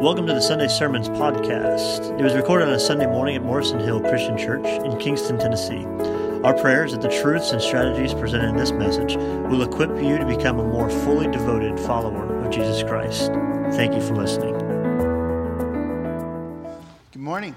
Welcome to the Sunday Sermons podcast. It was recorded on a Sunday morning at Morrison Hill Christian Church in Kingston, Tennessee. Our prayer is that the truths and strategies presented in this message will equip you to become a more fully devoted follower of Jesus Christ. Thank you for listening. Good morning.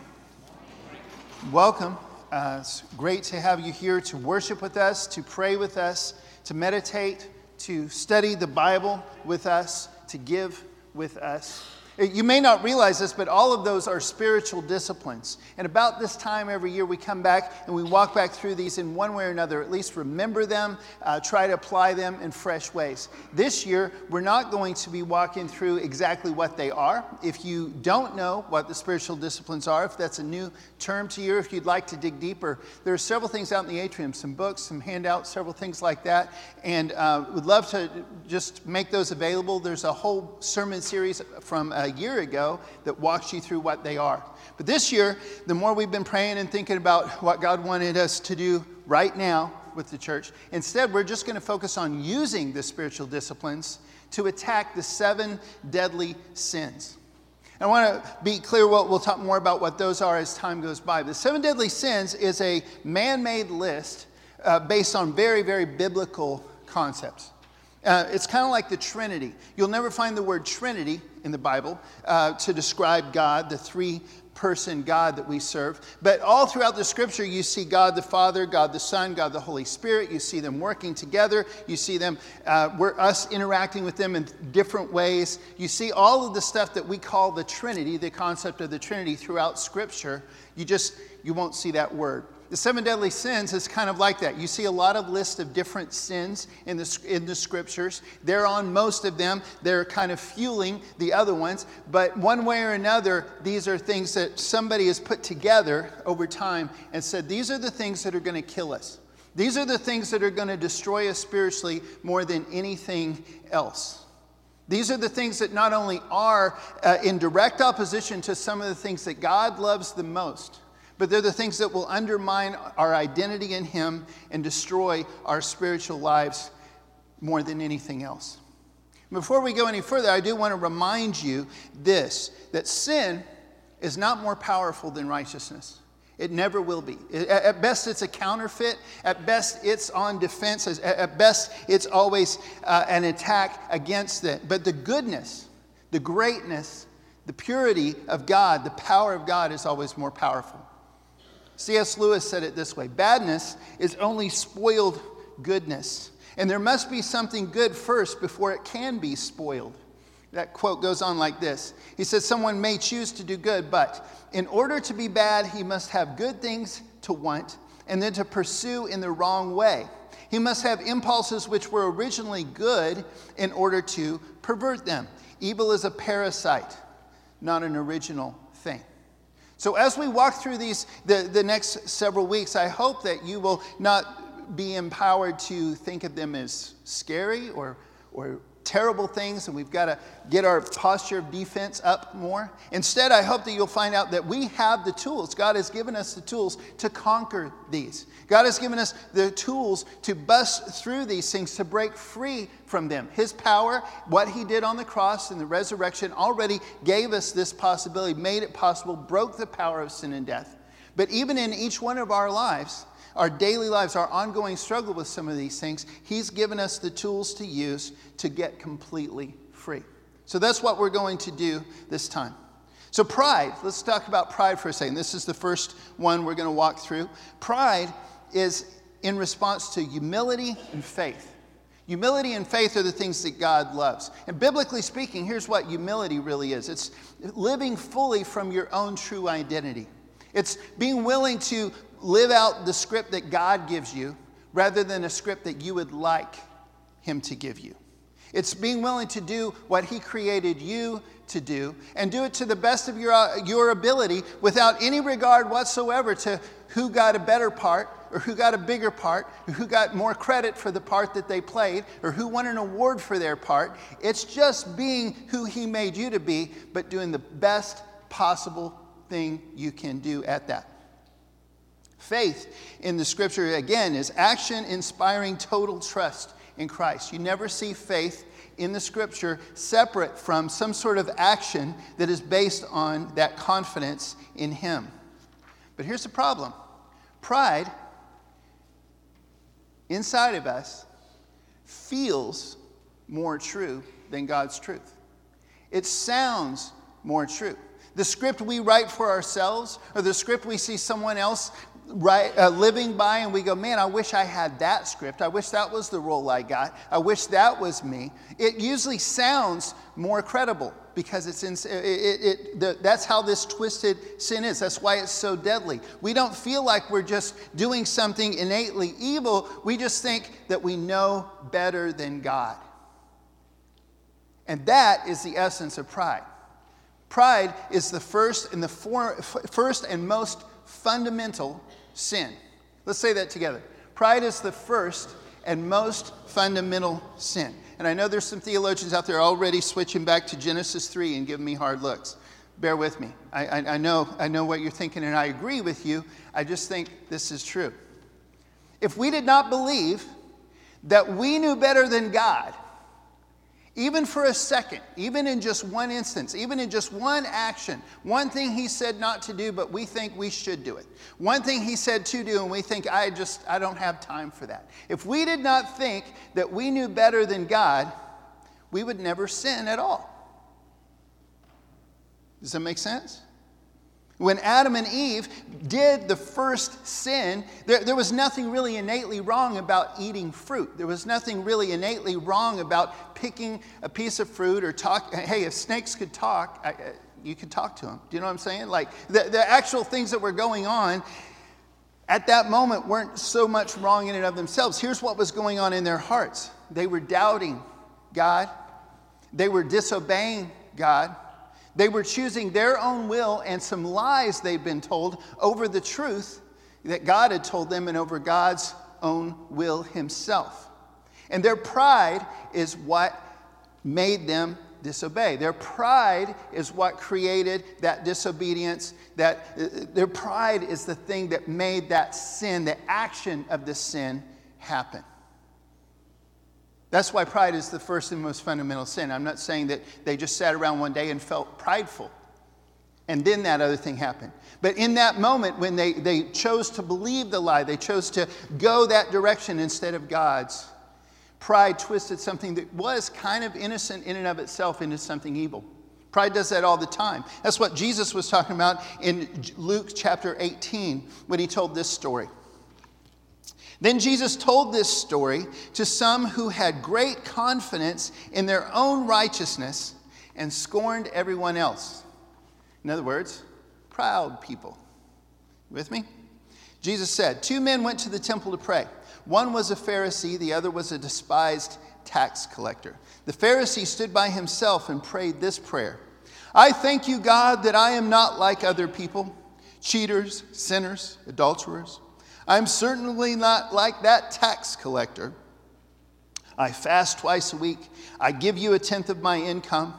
Welcome. Uh, it's great to have you here to worship with us, to pray with us, to meditate, to study the Bible with us, to give with us. You may not realize this, but all of those are spiritual disciplines. And about this time every year, we come back and we walk back through these in one way or another, at least remember them, uh, try to apply them in fresh ways. This year, we're not going to be walking through exactly what they are. If you don't know what the spiritual disciplines are, if that's a new term to you, if you'd like to dig deeper, there are several things out in the atrium some books, some handouts, several things like that. And uh, would love to just make those available. There's a whole sermon series from a year ago that walks you through what they are. But this year, the more we've been praying and thinking about what God wanted us to do right now with the church, instead, we're just going to focus on using the spiritual disciplines to attack the seven deadly sins. I want to be clear, we'll, we'll talk more about what those are as time goes by. The seven deadly sins is a man made list uh, based on very, very biblical concepts. Uh, it's kind of like the Trinity. You'll never find the word Trinity in the Bible uh, to describe God, the three person God that we serve. But all throughout the scripture, you see God the Father, God the Son, God the Holy Spirit. You see them working together. You see them, uh, we're us interacting with them in different ways. You see all of the stuff that we call the Trinity, the concept of the Trinity throughout scripture. You just, you won't see that word. The seven deadly sins is kind of like that. You see a lot of lists of different sins in the, in the scriptures. They're on most of them, they're kind of fueling the other ones. But one way or another, these are things that somebody has put together over time and said, these are the things that are going to kill us. These are the things that are going to destroy us spiritually more than anything else. These are the things that not only are uh, in direct opposition to some of the things that God loves the most, but they're the things that will undermine our identity in Him and destroy our spiritual lives more than anything else. Before we go any further, I do want to remind you this that sin is not more powerful than righteousness. It never will be. At best, it's a counterfeit. At best, it's on defense. At best, it's always uh, an attack against it. But the goodness, the greatness, the purity of God, the power of God is always more powerful. C.S. Lewis said it this way Badness is only spoiled goodness. And there must be something good first before it can be spoiled. That quote goes on like this He says, Someone may choose to do good, but in order to be bad, he must have good things to want and then to pursue in the wrong way. He must have impulses which were originally good in order to pervert them. Evil is a parasite, not an original thing. So, as we walk through these, the, the next several weeks, I hope that you will not be empowered to think of them as scary or, or terrible things and we've got to get our posture of defense up more. Instead, I hope that you'll find out that we have the tools. God has given us the tools to conquer these. God has given us the tools to bust through these things, to break free from them. His power, what He did on the cross and the resurrection, already gave us this possibility, made it possible, broke the power of sin and death. But even in each one of our lives, our daily lives, our ongoing struggle with some of these things, He's given us the tools to use to get completely free. So that's what we're going to do this time. So, pride, let's talk about pride for a second. This is the first one we're going to walk through. Pride is in response to humility and faith. Humility and faith are the things that God loves. And biblically speaking, here's what humility really is it's living fully from your own true identity. It's being willing to live out the script that God gives you rather than a script that you would like Him to give you. It's being willing to do what He created you to do and do it to the best of your, uh, your ability without any regard whatsoever to who got a better part or who got a bigger part or who got more credit for the part that they played or who won an award for their part. It's just being who He made you to be, but doing the best possible thing you can do at that. Faith in the scripture, again, is action inspiring total trust in Christ. You never see faith in the scripture separate from some sort of action that is based on that confidence in Him. But here's the problem pride inside of us feels more true than God's truth. It sounds more true. The script we write for ourselves, or the script we see someone else write, uh, living by, and we go, man, I wish I had that script. I wish that was the role I got. I wish that was me. It usually sounds more credible because it's in, it, it, it the, that's how this twisted sin is. That's why it's so deadly. We don't feel like we're just doing something innately evil. We just think that we know better than God. And that is the essence of pride. Pride is the first and the for, first and most fundamental sin. Let's say that together. Pride is the first and most fundamental sin. And I know there's some theologians out there already switching back to Genesis 3 and giving me hard looks. Bear with me. I, I, I, know, I know what you're thinking, and I agree with you. I just think this is true. If we did not believe that we knew better than God, even for a second, even in just one instance, even in just one action, one thing he said not to do, but we think we should do it. One thing he said to do, and we think, I just, I don't have time for that. If we did not think that we knew better than God, we would never sin at all. Does that make sense? When Adam and Eve did the first sin, there, there, was nothing really innately wrong about eating fruit. There was nothing really innately wrong about picking a piece of fruit or talk. Hey, if snakes could talk, I, you could talk to them. Do you know what I'm saying? Like the, the actual things that were going on at that moment weren't so much wrong in and of themselves. Here's what was going on in their hearts they were doubting God, they were disobeying God. They were choosing their own will and some lies they'd been told over the truth that God had told them and over God's own will Himself. And their pride is what made them disobey. Their pride is what created that disobedience. That uh, their pride is the thing that made that sin, the action of the sin, happen. That's why pride is the first and most fundamental sin. I'm not saying that they just sat around one day and felt prideful. And then that other thing happened. But in that moment, when they, they chose to believe the lie, they chose to go that direction instead of God's, pride twisted something that was kind of innocent in and of itself into something evil. Pride does that all the time. That's what Jesus was talking about in Luke chapter 18 when he told this story. Then Jesus told this story to some who had great confidence in their own righteousness and scorned everyone else. In other words, proud people. With me? Jesus said, Two men went to the temple to pray. One was a Pharisee, the other was a despised tax collector. The Pharisee stood by himself and prayed this prayer I thank you, God, that I am not like other people, cheaters, sinners, adulterers I'm certainly not like that tax collector. I fast twice a week. I give you a tenth of my income.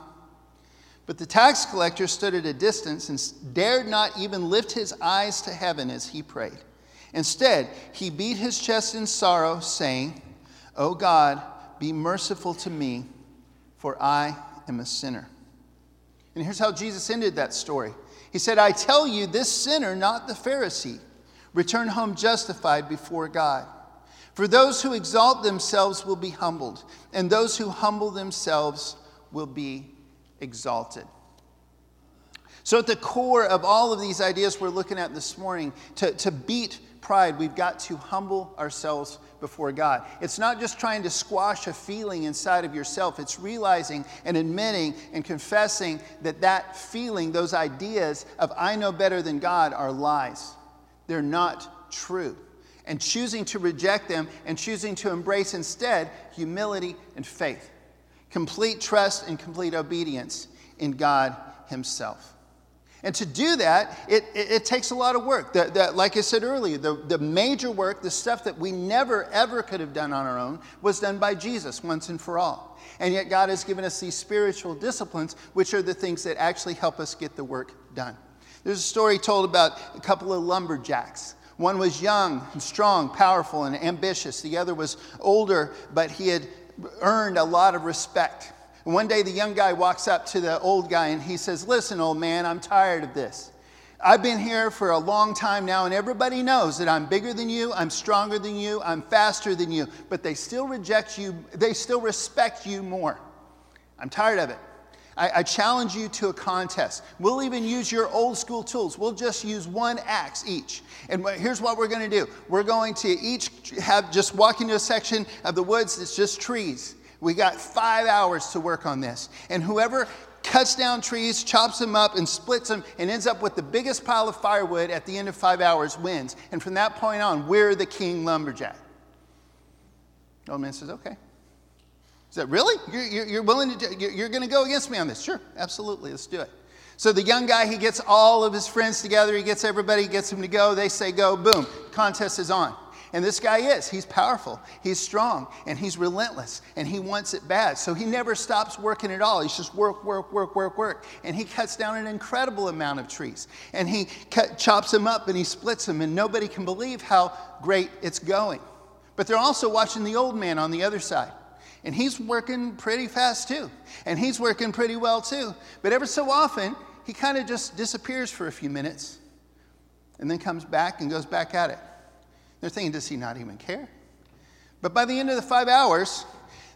But the tax collector stood at a distance and dared not even lift his eyes to heaven as he prayed. Instead, he beat his chest in sorrow, saying, O oh God, be merciful to me, for I am a sinner. And here's how Jesus ended that story He said, I tell you, this sinner, not the Pharisee, Return home justified before God. For those who exalt themselves will be humbled, and those who humble themselves will be exalted. So, at the core of all of these ideas we're looking at this morning, to, to beat pride, we've got to humble ourselves before God. It's not just trying to squash a feeling inside of yourself, it's realizing and admitting and confessing that that feeling, those ideas of I know better than God, are lies. They're not true. And choosing to reject them and choosing to embrace instead humility and faith, complete trust and complete obedience in God Himself. And to do that, it, it, it takes a lot of work. The, the, like I said earlier, the, the major work, the stuff that we never, ever could have done on our own, was done by Jesus once and for all. And yet, God has given us these spiritual disciplines, which are the things that actually help us get the work done. There's a story told about a couple of lumberjacks. One was young and strong, powerful, and ambitious. The other was older, but he had earned a lot of respect. And one day the young guy walks up to the old guy and he says, Listen, old man, I'm tired of this. I've been here for a long time now, and everybody knows that I'm bigger than you, I'm stronger than you, I'm faster than you, but they still reject you, they still respect you more. I'm tired of it. I, I, challenge you to a contest. We'll even use your old school tools. We'll just use one axe each. And here's what we're going to do we're going to each have just walk into a section of the woods that's just trees. We got five hours to work on this. And whoever cuts down trees, chops them up, and splits them, and ends up with the biggest pile of firewood at the end of five hours wins. And from that point on, we're the king lumberjack. The old man says, Okay. That really? You're, you're willing to, you're going to go against me on this? Sure, absolutely, let's do it. So the young guy, he gets all of his friends together, he gets everybody, he gets them to go, they say go, boom, contest is on. And this guy is. He's powerful, he's strong, and he's relentless, and he wants it bad. So he never stops working at all. He's just work, work, work, work, work. And he cuts down an incredible amount of trees. And he cut, chops them up and he splits them, and nobody can believe how great it's going. But they're also watching the old man on the other side. And he's working pretty fast too. And he's working pretty well too. But ever so often, he kind of just disappears for a few minutes and then comes back and goes back at it. They're thinking, does he not even care? But by the end of the five hours,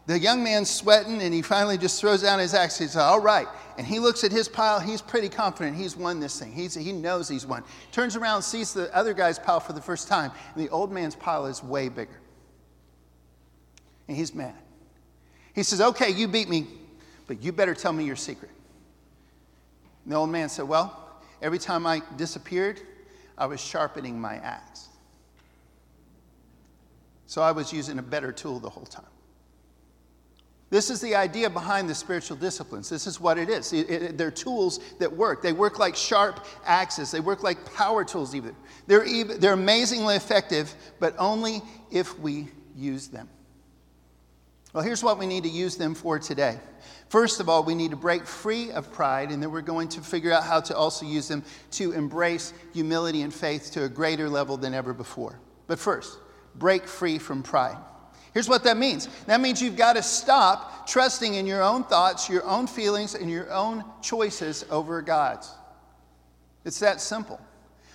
the young man's sweating and he finally just throws down his axe. He says, All right. And he looks at his pile. He's pretty confident he's won this thing. He's, he knows he's won. Turns around, sees the other guy's pile for the first time, and the old man's pile is way bigger. And he's mad. He says, Okay, you beat me, but you better tell me your secret. And the old man said, Well, every time I disappeared, I was sharpening my axe. So I was using a better tool the whole time. This is the idea behind the spiritual disciplines. This is what it is. It, it, they're tools that work. They work like sharp axes. They work like power tools, even. They're, even, they're amazingly effective, but only if we use them. Well, here's what we need to use them for today. First of all, we need to break free of pride, and then we're going to figure out how to also use them to embrace humility and faith to a greater level than ever before. But first, break free from pride. Here's what that means that means you've got to stop trusting in your own thoughts, your own feelings, and your own choices over God's. It's that simple.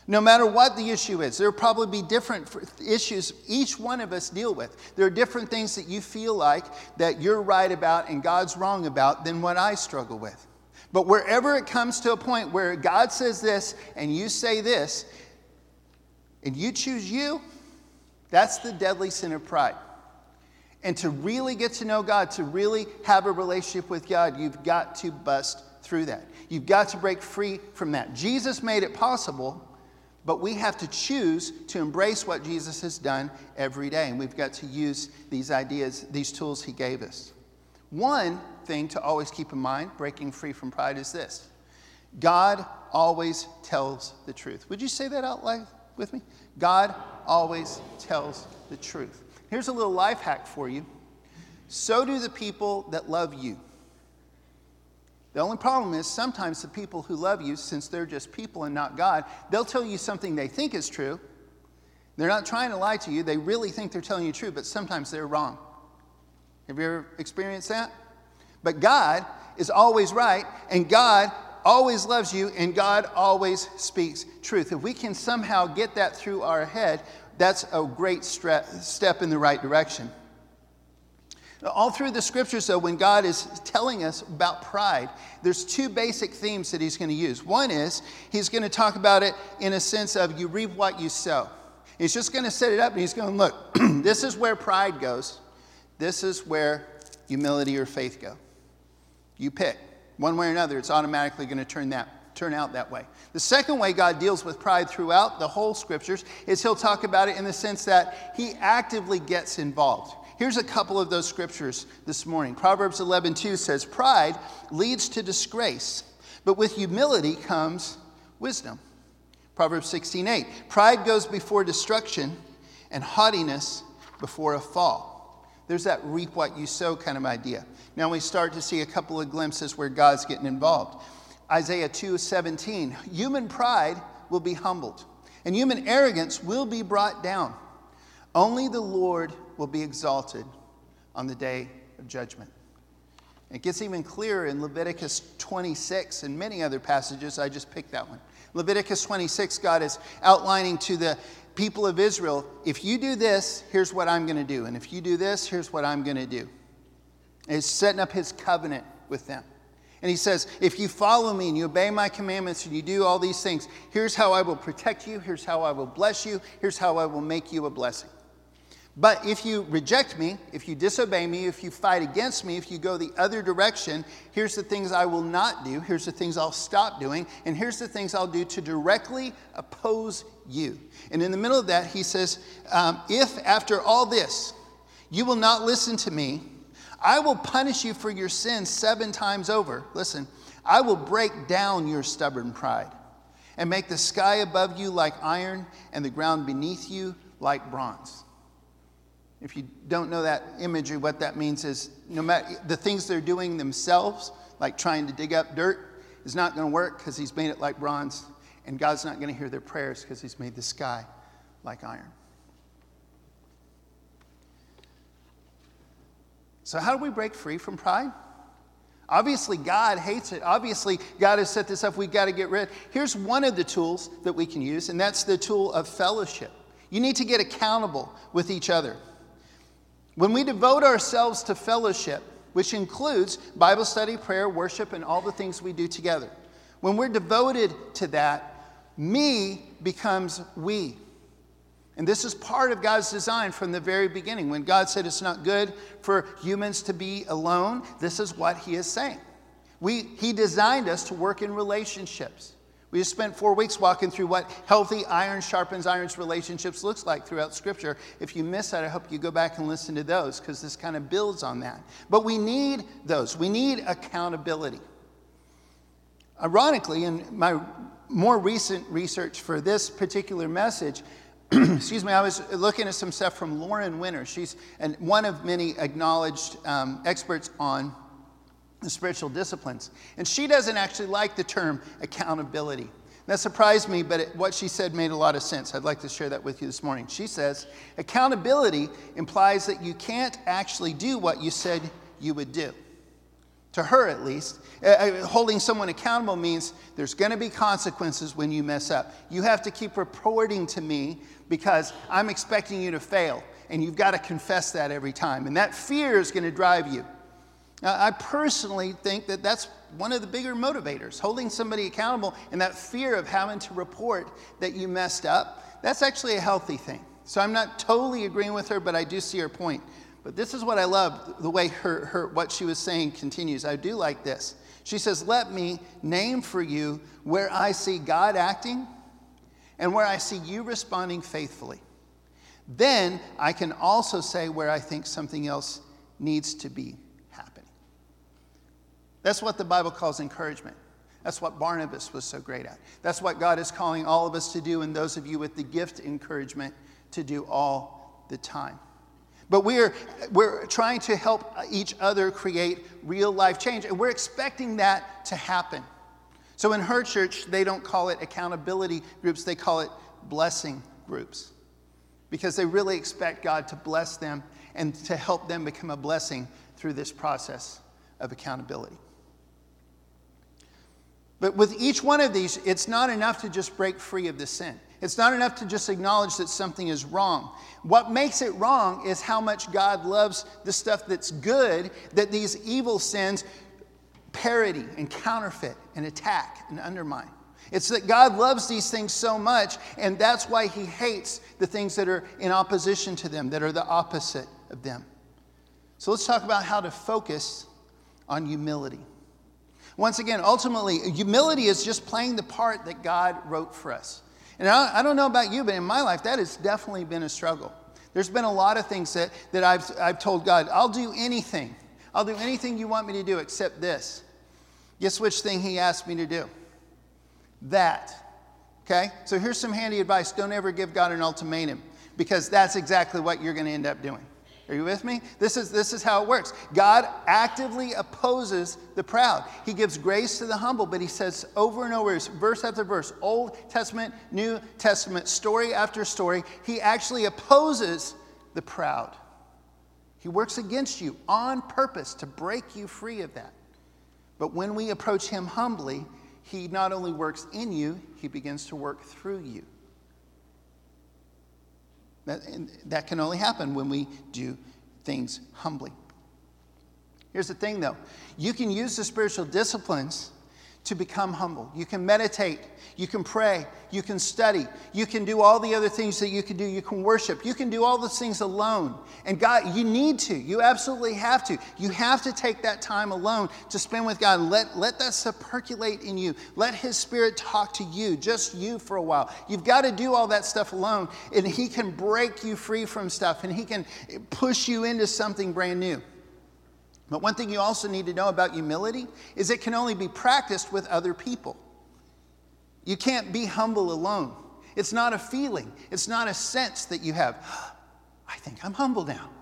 No matter what the issue is, there will probably be different issues each one of us deal with. There are different things that you feel like that you're right about and God's wrong about than what I struggle with. But wherever it comes to a point where God says this and you say this, and you choose you, that's the deadly sin of pride. And to really get to know God, to really have a relationship with God, you've got to bust through that. You've got to break free from that. Jesus made it possible, but we have to choose to embrace what Jesus has done every day. And we've got to use these ideas, these tools he gave us. One thing to always keep in mind, breaking free from pride, is this God always tells the truth. Would you say that out loud with me? God always tells the truth. Here's a little life hack for you so do the people that love you. The only problem is sometimes the people who love you, since they're just people and not God, they'll tell you something they think is true. They're not trying to lie to you, they really think they're telling you true, but sometimes they're wrong. Have you ever experienced that? But God is always right, and God always loves you and God always speaks truth. If we can somehow get that through our head, that's a great step in the right direction. All through the scriptures, though, when God is telling us about pride, there's two basic themes that he's going to use. One is he's going to talk about it in a sense of you reap what you sow. He's just going to set it up and he's going, look, this is where pride goes. This is where humility or faith go. You pick. One way or another, it's automatically going to turn that turn out that way. The second way God deals with pride throughout the whole scriptures is he'll talk about it in the sense that he actively gets involved. Here's a couple of those scriptures this morning. Proverbs 11:2 says, "Pride leads to disgrace, but with humility comes wisdom." Proverbs 16:8, "Pride goes before destruction, and haughtiness before a fall." There's that reap what you sow kind of idea. Now we start to see a couple of glimpses where God's getting involved. Isaiah 2 17, human pride will be humbled, and human arrogance will be brought down. Only the Lord will be exalted on the day of judgment. It gets even clearer in Leviticus 26 and many other passages. I just picked that one. Leviticus 26, God is outlining to the people of Israel if you do this, here's what I'm going to do. And if you do this, here's what I'm going to do. He's setting up his covenant with them. And he says, If you follow me and you obey my commandments and you do all these things, here's how I will protect you, here's how I will bless you, here's how I will make you a blessing. But if you reject me, if you disobey me, if you fight against me, if you go the other direction, here's the things I will not do, here's the things I'll stop doing, and here's the things I'll do to directly oppose you. And in the middle of that, he says, um, If after all this you will not listen to me, I will punish you for your sins seven times over. Listen, I will break down your stubborn pride and make the sky above you like iron and the ground beneath you like bronze. If you don't know that imagery, what that means is no matter the things they're doing themselves, like trying to dig up dirt, is not going to work because he's made it like bronze, and God's not going to hear their prayers because he's made the sky like iron. So, how do we break free from pride? Obviously, God hates it. Obviously, God has set this up. We've got to get rid. Here's one of the tools that we can use, and that's the tool of fellowship. You need to get accountable with each other. When we devote ourselves to fellowship, which includes Bible study, prayer, worship, and all the things we do together, when we're devoted to that, me becomes we. And this is part of God's design from the very beginning. When God said it's not good for humans to be alone, this is what He is saying. We, he designed us to work in relationships. We just spent four weeks walking through what healthy iron sharpens irons relationships looks like throughout Scripture. If you missed that, I hope you go back and listen to those because this kind of builds on that. But we need those. We need accountability. Ironically, in my more recent research for this particular message, excuse me, I was looking at some stuff from Lauren Winner. She's an, one of many acknowledged um, experts on the spiritual disciplines. And she doesn't actually like the term accountability. That surprised me, but it, what she said made a lot of sense. I'd like to share that with you this morning. She says, accountability implies that you can't actually do what you said you would do. To her, at least, uh, uh holding someone accountable means there's going to be consequences when you mess up. You have to keep reporting to me because I'm expecting you to fail, and you've got to confess that every time. And that fear is going to drive you. Now, I personally think that that's one of the bigger motivators, holding somebody accountable and that fear of having to report that you messed up. That's actually a healthy thing. So I'm not totally agreeing with her, but I do see her point. But this is what I love the way her, her, what she was saying continues. I do like this. She says, Let me name for you where I see God acting and where I see you responding faithfully. Then I can also say where I think something else needs to be that's what the Bible calls encouragement. That's what Barnabas was so great at. That's what God is calling all of us to do, and those of you with the gift encouragement to do all the time. But we're, we're trying to help each other create real life change, and we're expecting that to happen. So in her church, they don't call it accountability groups, they call it blessing groups because they really expect God to bless them and to help them become a blessing through this process of accountability. But with each one of these, it's not enough to just break free of the sin. It's not enough to just acknowledge that something is wrong. What makes it wrong is how much God loves the stuff that's good that these evil sins parody and counterfeit and attack and undermine. It's that God loves these things so much, and that's why He hates the things that are in opposition to them, that are the opposite of them. So let's talk about how to focus on humility. Once again, ultimately, humility is just playing the part that God wrote for us. And I, I don't know about you, but in my life, that has definitely been a struggle. There's been a lot of things that, that I've, I've told God, I'll do anything. I'll do anything you want me to do except this. Guess which thing He asked me to do? That. Okay? So here's some handy advice don't ever give God an ultimatum because that's exactly what you're going to end up doing. Are you with me? This is, this is how it works. God actively opposes the proud. He gives grace to the humble, but he says over and over, verse after verse, Old Testament, New Testament, story after story, he actually opposes the proud. He works against you on purpose to break you free of that. But when we approach Him humbly, He not only works in you, He begins to work through you. That, that can only happen when we do things humbly. Here's the thing though you can use the spiritual disciplines to become humble. You can meditate, you can pray, you can study, you can do all the other things that you can do. You can worship, you can do all those things alone. And God, you need to, you absolutely have to. You have to take that time alone to spend with God. Let, let that stuff percolate in you. Let His Spirit talk to you, just you for a while. You've got to do all that stuff alone, and He can break you free from stuff, and He can push you into something brand new. But one thing you also need to know about humility is it can only be practiced with other people. You can't be humble alone. It's not a feeling, it's not a sense that you have. Ah, I think I'm humble now.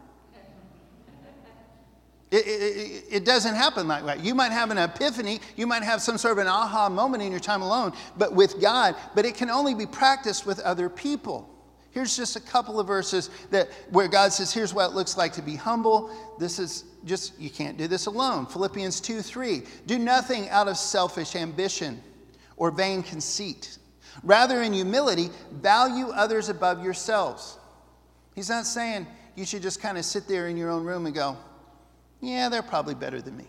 It, it, it, doesn't happen like that. You might have an epiphany, you might have some sort of an aha moment in your time alone, but with God, but it can only be practiced with other people. Here's just a couple of verses that where God says, here's what it looks like to be humble. This is just, you can't do this alone. Philippians 2 3. Do nothing out of selfish ambition or vain conceit. Rather, in humility, value others above yourselves. He's not saying you should just kind of sit there in your own room and go, yeah, they're probably better than me.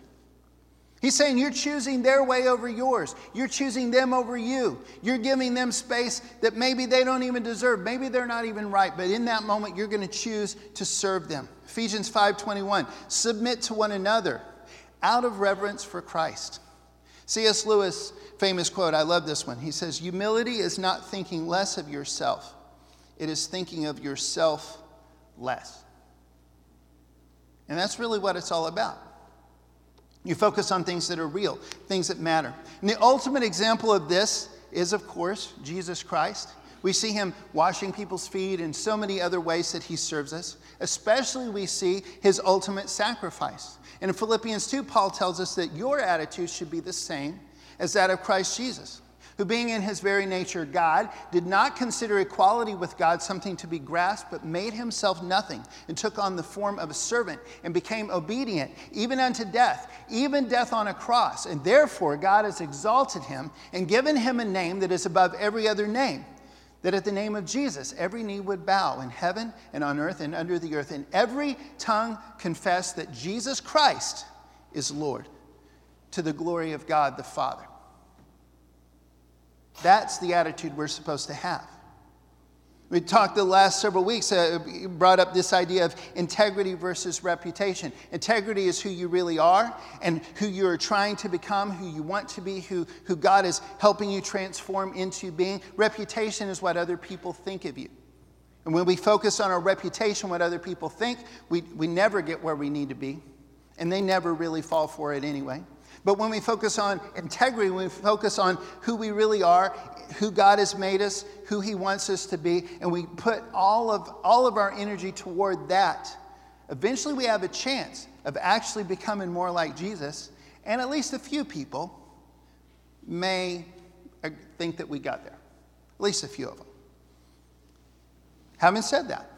He's saying you're choosing their way over yours. You're choosing them over you. You're giving them space that maybe they don't even deserve. Maybe they're not even right, but in that moment you're going to choose to serve them. Ephesians 5:21. Submit to one another out of reverence for Christ. C.S. Lewis famous quote, I love this one. He says, "Humility is not thinking less of yourself. It is thinking of yourself less." And that's really what it's all about. You focus on things that are real, things that matter. And the ultimate example of this is, of course, Jesus Christ. We see him washing people's feet and so many other ways that he serves us. Especially, we see his ultimate sacrifice. In Philippians 2, Paul tells us that your attitude should be the same as that of Christ Jesus who being in his very nature God, did not consider equality with God something to be grasped, but made himself nothing, and took on the form of a servant, and became obedient, even unto death, even death on a cross. And therefore God has exalted him and given him a name that is above every other name. That at the name of Jesus, every knee would bow in heaven and on earth and under the earth, and every tongue confess that Jesus Christ is Lord, to the glory of God the Father. That's the attitude we're supposed to have. We talked the last several weeks, uh, brought up this idea of integrity versus reputation. Integrity is who you really are and who you're trying to become, who you want to be, who, who God is helping you transform into being. Reputation is what other people think of you. And when we focus on our reputation, what other people think, we, we never get where we need to be. And they never really fall for it anyway. But when we focus on integrity, when we focus on who we really are, who God has made us, who He wants us to be, and we put all of, all of our energy toward that, eventually we have a chance of actually becoming more like Jesus. And at least a few people may uh, think that we got there. At least a few of them. Having said that,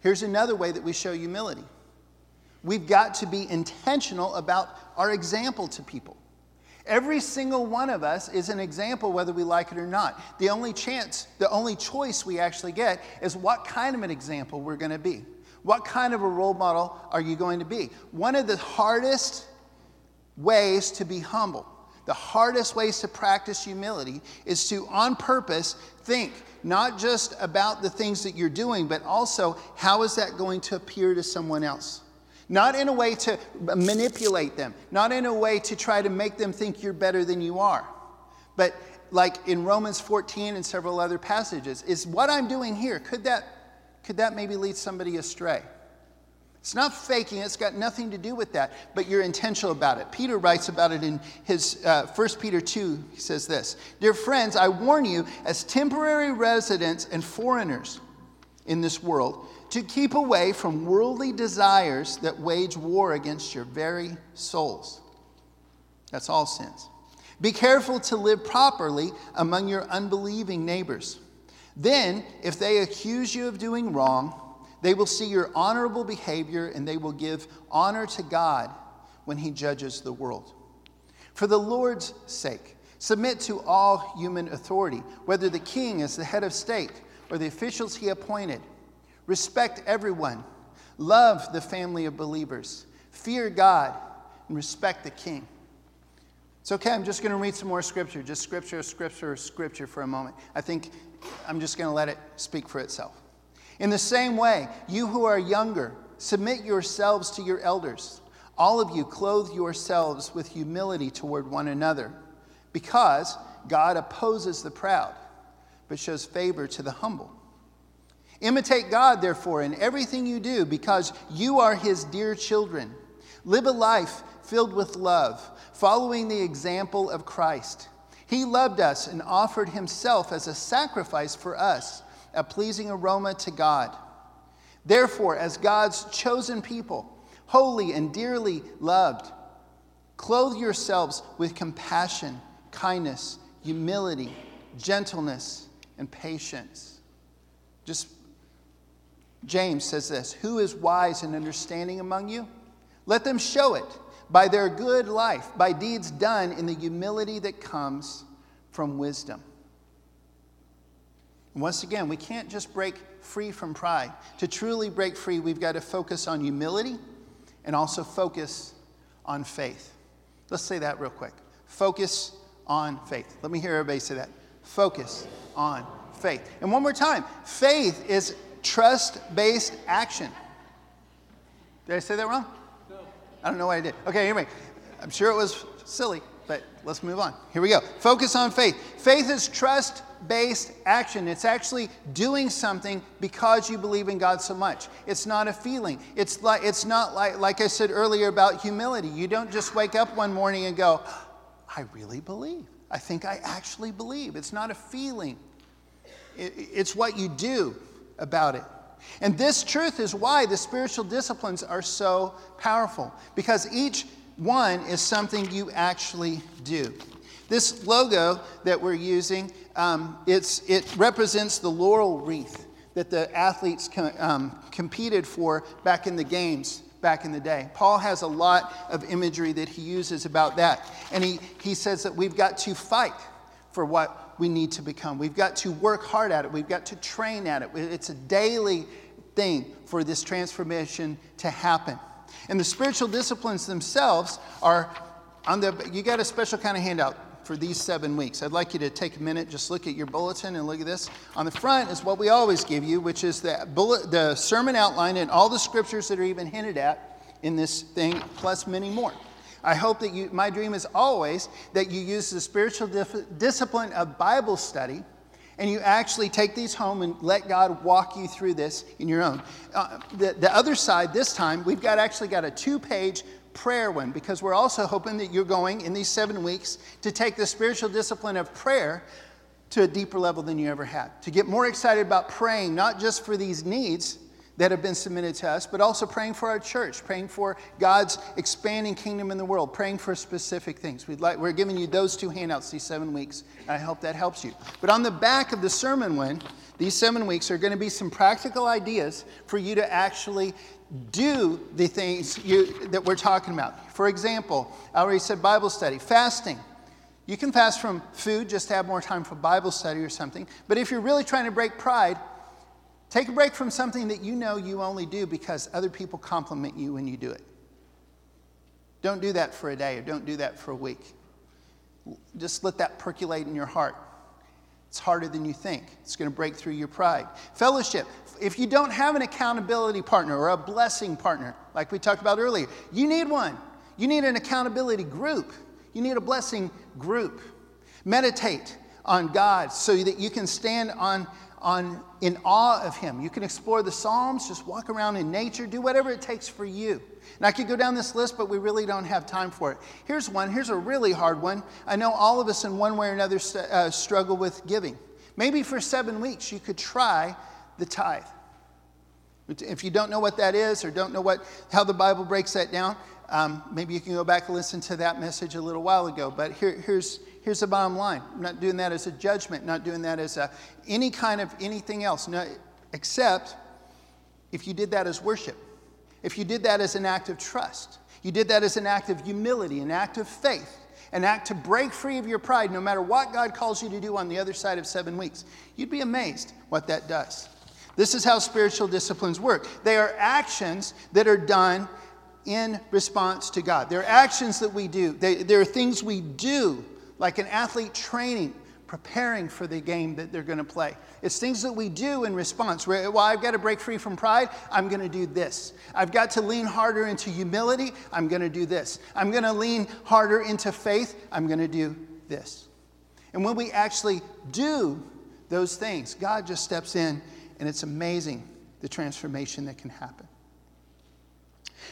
here's another way that we show humility. We've got to be intentional about our example to people. Every single one of us is an example, whether we like it or not. The only chance, the only choice we actually get is what kind of an example we're going to be. What kind of a role model are you going to be? One of the hardest ways to be humble, the hardest ways to practice humility is to, on purpose, think not just about the things that you're doing, but also how is that going to appear to someone else? Not in a way to manipulate them, not in a way to try to make them think you're better than you are. But like in Romans 14 and several other passages, is what I'm doing here, could that, could that maybe lead somebody astray? It's not faking, it's got nothing to do with that, but you're intentional about it. Peter writes about it in his uh, 1 Peter 2. He says this Dear friends, I warn you, as temporary residents and foreigners in this world, to keep away from worldly desires that wage war against your very souls. That's all sins. Be careful to live properly among your unbelieving neighbors. Then, if they accuse you of doing wrong, They will see your honorable behavior and they will give honor to God when he judges the world. For the Lord's sake, submit to all human authority, whether the king is the head of state or the officials he appointed. Respect everyone. Love the family of believers. Fear God and respect the king. It's okay, I'm just going to read some more scripture, just scripture, scripture, scripture for a moment. I think I'm just going to let it speak for itself. In the same way, you who are younger, submit yourselves to your elders. All of you clothe yourselves with humility toward one another, because God opposes the proud, but shows favor to the humble. Imitate God, therefore, in everything you do, because you are his dear children. Live a life filled with love, following the example of Christ. He loved us and offered himself as a sacrifice for us a pleasing aroma to God. Therefore, as God's chosen people, holy and dearly loved, clothe yourselves with compassion, kindness, humility, gentleness, and patience. Just James says this Who is wise and understanding among you? Let them show it by their good life, by deeds done in the humility that comes from wisdom. Once again, we can't just break free from pride. To truly break free, we've got to focus on humility and also focus on faith. Let's say that real quick. Focus on faith. Let me hear everybody say that. Focus on faith. And one more time faith is trust based action. Did I say that wrong? No. I don't know what I did. Okay, anyway, I'm sure it was silly, but let's move on. Here we go. Focus on faith. Faith is trust based action. It's actually doing something because you believe in God so much. It's not a feeling. It's, like, it's not like, like I said earlier about humility. You don't just wake up one morning and go, I really believe. I think I actually believe. It's not a feeling, it's what you do about it. And this truth is why the spiritual disciplines are so powerful, because each one is something you actually do. This logo that we're using, um, it represents the laurel wreath that the athletes um, competed for back in the games back in the day. Paul has a lot of imagery that he uses about that. And he, he says that we've got to fight for what we need to become. We've got to work hard at it. We've got to train at it. It's a daily thing for this transformation to happen. And the spiritual disciplines themselves are on the, you got a special kind of handout for these seven weeks. I'd like you to take a minute, just look at your bulletin and look at this. On the front is what we always give you, which is the, bullet, the sermon outline and all the scriptures that are even hinted at in this thing, plus many more. I hope that you, my dream is always that you use the spiritual dif- discipline of Bible study and you actually take these home and let God walk you through this in your own. Uh, the, the other side, this time, we've got actually got a two page prayer one because we're also hoping that you're going in these seven weeks to take the spiritual discipline of prayer to a deeper level than you ever had. To get more excited about praying, not just for these needs that have been submitted to us, but also praying for our church, praying for God's expanding kingdom in the world, praying for specific things. We'd like, we're giving you those two handouts these seven weeks. I hope that helps you. But on the back of the sermon one, these seven weeks are going to be some practical ideas for you to actually do the things you, that we're talking about. For example, I already said Bible study, fasting. You can fast from food, just have more time for Bible study or something. But if you're really trying to break pride, take a break from something that you know you only do because other people compliment you when you do it. Don't do that for a day or don't do that for a week. Just let that percolate in your heart. It's harder than you think. It's going to break through your pride. Fellowship. If you don't have an accountability partner or a blessing partner, like we talked about earlier, you need one. You need an accountability group. You need a blessing group. Meditate on God so that you can stand on, on in awe of Him. You can explore the Psalms, just walk around in nature, do whatever it takes for you. And I could go down this list, but we really don't have time for it. Here's one. Here's a really hard one. I know all of us, in one way or another, uh, struggle with giving. Maybe for seven weeks, you could try the tithe. If you don't know what that is or don't know what, how the Bible breaks that down, um, maybe you can go back and listen to that message a little while ago. But here, here's, here's the bottom line. I'm not doing that as a judgment, not doing that as a, any kind of anything else, no, except if you did that as worship, if you did that as an act of trust, you did that as an act of humility, an act of faith, an act to break free of your pride, no matter what God calls you to do on the other side of seven weeks, you'd be amazed what that does. This is how spiritual disciplines work. They are actions that are done in response to God. They're actions that we do, they, there are things we do, like an athlete training preparing for the game that they're going to play. It's things that we do in response. Where, Well, I've got to break free from pride. I'm going to do this. I've got to lean harder into humility. I'm going to do this. I'm going to lean harder into faith. I'm going to do this. And when we actually do those things, God just steps in, and it's amazing the transformation that can happen.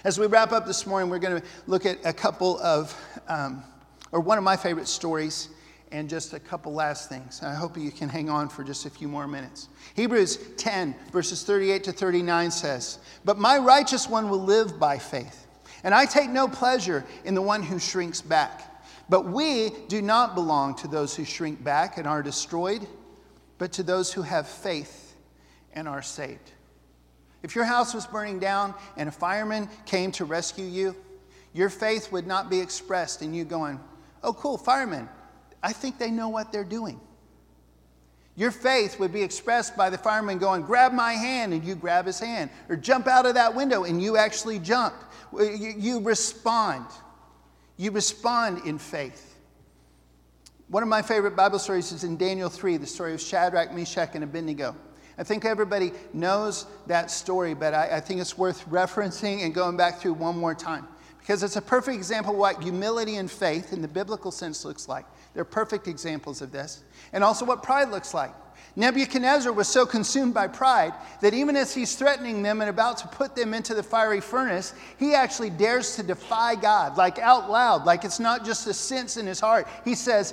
As we wrap up this morning, we're going to look at a couple of, um, or one of my favorite stories and just a couple last things. I hope you can hang on for just a few more minutes. Hebrews 10, verses 38 to 39 says, But my righteous one will live by faith, and I take no pleasure in the one who shrinks back. But we do not belong to those who shrink back and are destroyed, but to those who have faith and are saved. If your house was burning down and a fireman came to rescue you, your faith would not be expressed in you going, Oh, cool, firemen. I think they know what they're doing. Your faith would be expressed by the fireman going, Grab my hand, and you grab his hand. Or jump out of that window, and you actually jump. Uh, you, you respond. You respond in faith. One of my favorite Bible stories is in Daniel 3, the story of Shadrach, Meshach, and Abednego. I think everybody knows that story, but I, I think it's worth referencing and going back through one more time because it's a perfect example of what humility and faith in the biblical sense looks like. They're perfect examples of this. And also what pride looks like. Nebuchadnezzar was so consumed by pride that even as he's threatening them and about to put them into the fiery furnace, he actually dares to defy God, like out loud, like it's not just a sense in his heart. He says,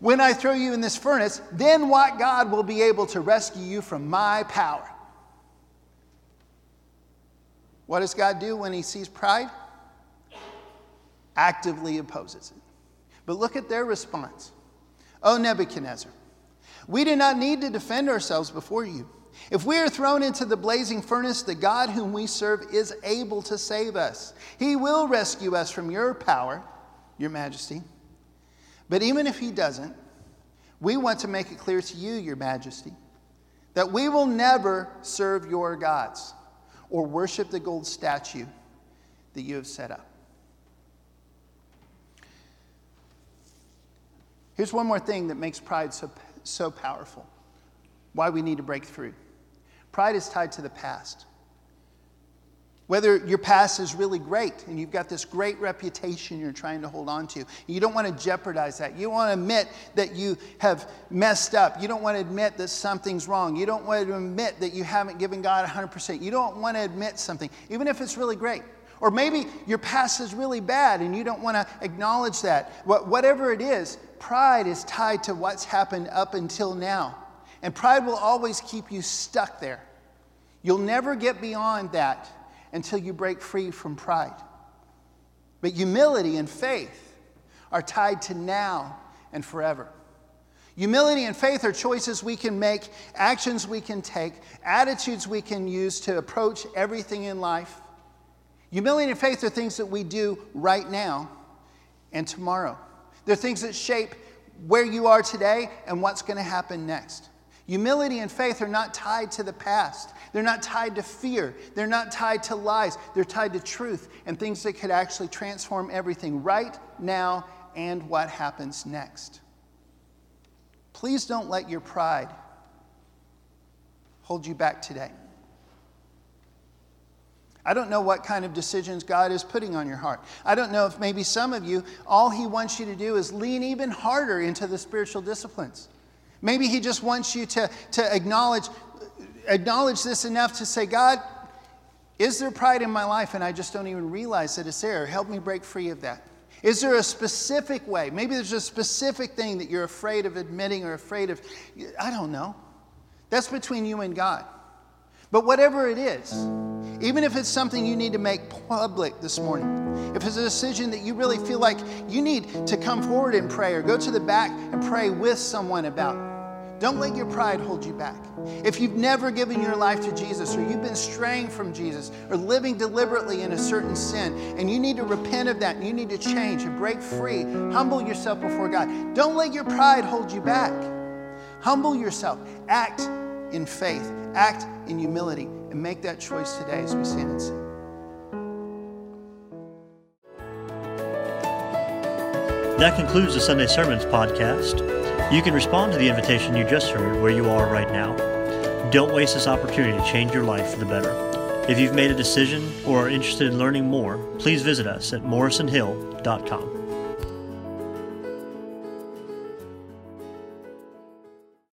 When I throw you in this furnace, then what God will be able to rescue you from my power? What does God do when he sees pride? Actively opposes it. But look at their response. O Nebuchadnezzar, we do not need to defend ourselves before you. If we are thrown into the blazing furnace, the God whom we serve is able to save us. He will rescue us from your power, your majesty. But even if he doesn't, we want to make it clear to you, your majesty, that we will never serve your gods or worship the gold statue that you have set up. Here's one more thing that makes pride so, so powerful why we need to break through. Pride is tied to the past. Whether your past is really great and you've got this great reputation you're trying to hold on to, you don't want to jeopardize that. You don't want to admit that you have messed up. You don't want to admit that something's wrong. You don't want to admit that you haven't given God 100%. You don't want to admit something, even if it's really great. Or maybe your past is really bad and you don't want to acknowledge that. Whatever it is, pride is tied to what's happened up until now. And pride will always keep you stuck there. You'll never get beyond that until you break free from pride. But humility and faith are tied to now and forever. Humility and faith are choices we can make, actions we can take, attitudes we can use to approach everything in life. Humility and faith are things that we do right now and tomorrow. They're things that shape where you are today and what's going to happen next. Humility and faith are not tied to the past. They're not tied to fear. They're not tied to lies. They're tied to truth and things that could actually transform everything right now and what happens next. Please don't let your pride hold you back today. I don't know what kind of decisions God is putting on your heart. I don't know if maybe some of you, all He wants you to do is lean even harder into the spiritual disciplines. Maybe He just wants you to, to acknowledge, acknowledge this enough to say, God, is there pride in my life and I just don't even realize that it's there? Help me break free of that. Is there a specific way? Maybe there's a specific thing that you're afraid of admitting or afraid of. I don't know. That's between you and God. But whatever it is, even if it's something you need to make public this morning, if it's a decision that you really feel like you need to come forward and pray or go to the back and pray with someone about, Don't let your pride hold you back. If you've never given your life to Jesus, or you've been straying from Jesus, or living deliberately in a certain sin, and you need to repent of that, and you need to change and break free, humble yourself before God. Don't let your pride hold you back. Humble yourself. Act in faith, act in humility, and make that choice today as we stand and sing. That concludes the Sunday Sermons podcast. You can respond to the invitation you just heard where you are right now. Don't waste this opportunity to change your life for the better. If you've made a decision or are interested in learning more, please visit us at morrisonhill.com.